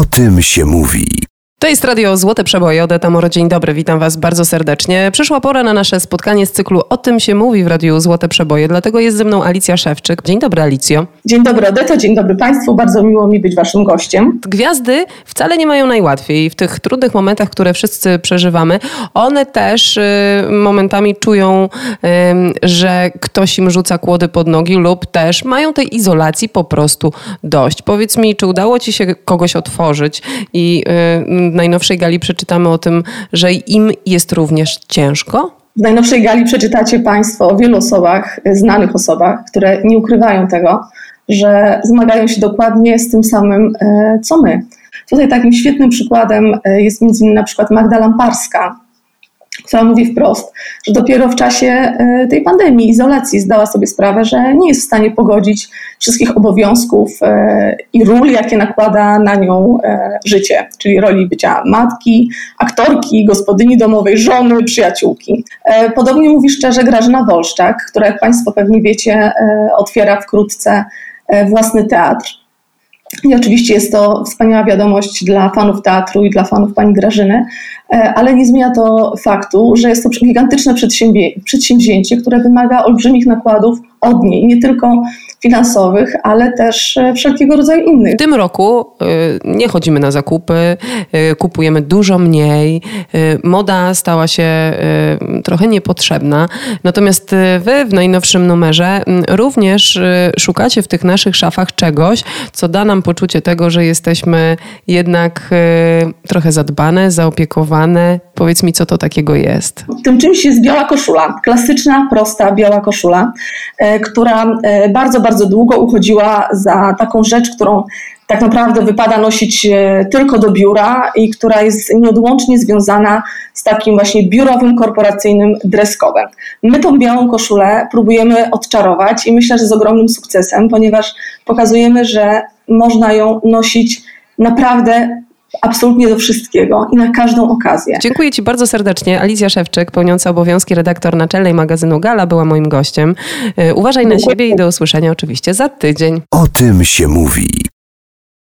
O tym się mówi. To jest Radio Złote Przeboje, Odeta Moro, dzień dobry, witam Was bardzo serdecznie. Przyszła pora na nasze spotkanie z cyklu O tym się mówi w Radiu Złote Przeboje, dlatego jest ze mną Alicja Szewczyk. Dzień dobry Alicjo. Dzień dobry Odeto, dzień dobry Państwu, bardzo miło mi być Waszym gościem. Gwiazdy wcale nie mają najłatwiej w tych trudnych momentach, które wszyscy przeżywamy. One też y, momentami czują, y, że ktoś im rzuca kłody pod nogi lub też mają tej izolacji po prostu dość. Powiedz mi, czy udało Ci się kogoś otworzyć i y, najnowszej gali przeczytamy o tym, że im jest również ciężko? W najnowszej gali przeczytacie Państwo o wielu osobach, znanych osobach, które nie ukrywają tego, że zmagają się dokładnie z tym samym, e, co my. Tutaj takim świetnym przykładem e, jest między innymi na przykład Magda Lamparska, która mówi wprost, że dopiero w czasie e, tej pandemii, izolacji zdała sobie sprawę, że nie jest w stanie pogodzić wszystkich obowiązków e, i ról, jakie nakłada na nią e, życie, czyli roli bycia matki, aktorki, gospodyni domowej, żony, przyjaciółki. Podobnie mówi szczerze Grażyna Wolszczak, która jak Państwo pewnie wiecie, otwiera wkrótce własny teatr. I oczywiście jest to wspaniała wiadomość dla fanów teatru i dla fanów pani Grażyny, ale nie zmienia to faktu, że jest to gigantyczne przedsięwzięcie, które wymaga olbrzymich nakładów od niej, nie tylko finansowych, ale też e, wszelkiego rodzaju innych. W tym roku e, nie chodzimy na zakupy, kupujemy dużo mniej, moda stała się trochę niepotrzebna, natomiast wy w najnowszym numerze również szukacie w tych naszych szafach czegoś, co da nam poczucie tego, że jesteśmy jednak trochę zadbane, zaopiekowane. Powiedz mi, co to takiego jest? Tym czymś jest biała koszula, klasyczna, prosta biała koszula, która bardzo, bardzo bardzo długo uchodziła za taką rzecz, którą tak naprawdę wypada nosić e, tylko do biura i która jest nieodłącznie związana z takim właśnie biurowym, korporacyjnym dress codem. My tą białą koszulę próbujemy odczarować i myślę, że z ogromnym sukcesem, ponieważ pokazujemy, że można ją nosić naprawdę absolutnie do wszystkiego i na każdą okazję. Dziękuję Ci bardzo serdecznie. Alicja Szewczyk, pełniąca obowiązki redaktor naczelnej magazynu Gala, była moim gościem. E, uważaj na siebie i do usłyszenia oczywiście za tydzień. O tym się mówi.